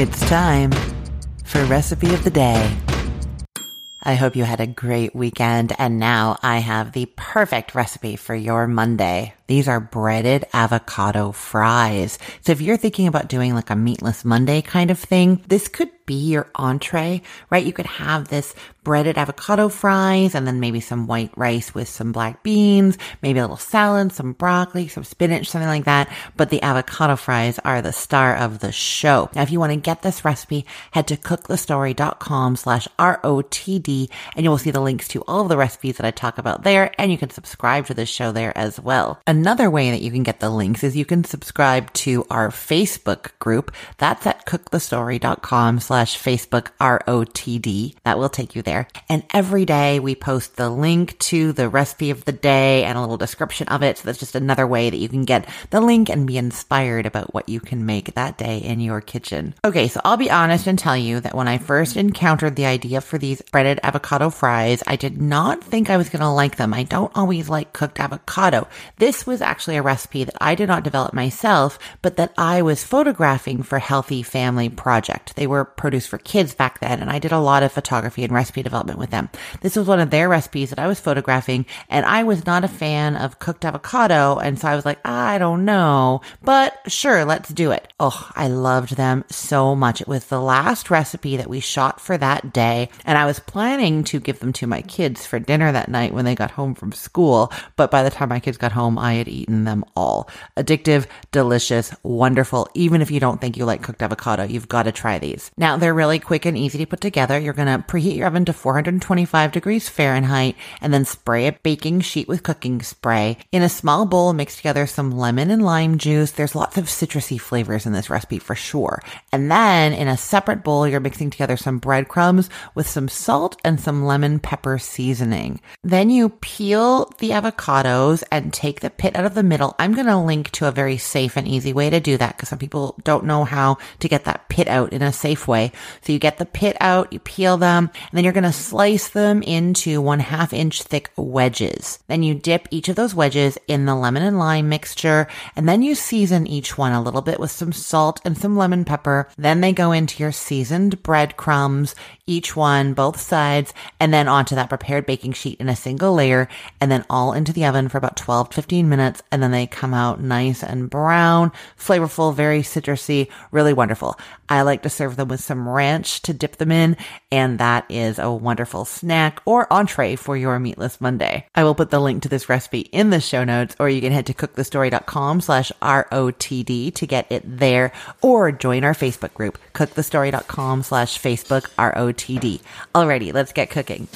It's time for Recipe of the Day. I hope you had a great weekend and now I have the perfect recipe for your Monday. These are breaded avocado fries. So if you're thinking about doing like a meatless Monday kind of thing, this could be your entree, right? You could have this breaded avocado fries and then maybe some white rice with some black beans, maybe a little salad, some broccoli, some spinach, something like that. But the avocado fries are the star of the show. Now, if you want to get this recipe, head to cookthestory.com slash ROTD and you will see the links to all of the recipes that I talk about there and you can subscribe to this show there as well. Another way that you can get the links is you can subscribe to our Facebook group. That's at cookthestory.com slash Facebook ROTD. That will take you there. And every day we post the link to the recipe of the day and a little description of it. So that's just another way that you can get the link and be inspired about what you can make that day in your kitchen. Okay. So I'll be honest and tell you that when I first encountered the idea for these breaded avocado fries, I did not think I was going to like them. I don't always like cooked avocado. This was actually a recipe that I did not develop myself, but that I was photographing for Healthy Family Project. They were Produce for Kids back then, and I did a lot of photography and recipe development with them. This was one of their recipes that I was photographing, and I was not a fan of cooked avocado, and so I was like, I don't know, but sure, let's do it. Oh, I loved them so much. It was the last recipe that we shot for that day, and I was planning to give them to my kids for dinner that night when they got home from school, but by the time my kids got home, I had eaten them all. Addictive, delicious, wonderful. Even if you don't think you like cooked avocado, you've got to try these. Now, they're really quick and easy to put together. You're going to preheat your oven to 425 degrees Fahrenheit and then spray a baking sheet with cooking spray. In a small bowl, mix together some lemon and lime juice. There's lots of citrusy flavors in this recipe for sure. And then in a separate bowl, you're mixing together some breadcrumbs with some salt and some lemon pepper seasoning. Then you peel the avocados and take the pit out of the middle. I'm going to link to a very safe and easy way to do that because some people don't know how to get that pit out in a safe way. So you get the pit out, you peel them, and then you're going to slice them into one half inch thick wedges. Then you dip each of those wedges in the lemon and lime mixture, and then you season each one a little bit with some salt and some lemon pepper. Then they go into your seasoned breadcrumbs, each one, both sides, and then onto that prepared baking sheet in a single layer, and then all into the oven for about 12 to 15 minutes, and then they come out nice and brown, flavorful, very citrusy, really wonderful. I like to serve them with some ranch to dip them in, and that is a wonderful snack or entree for your meatless Monday. I will put the link to this recipe in the show notes, or you can head to cookthestory.com slash ROTD to get it there, or join our Facebook group, cookthestory.com slash Facebook ROTD. Alrighty, let's get cooking.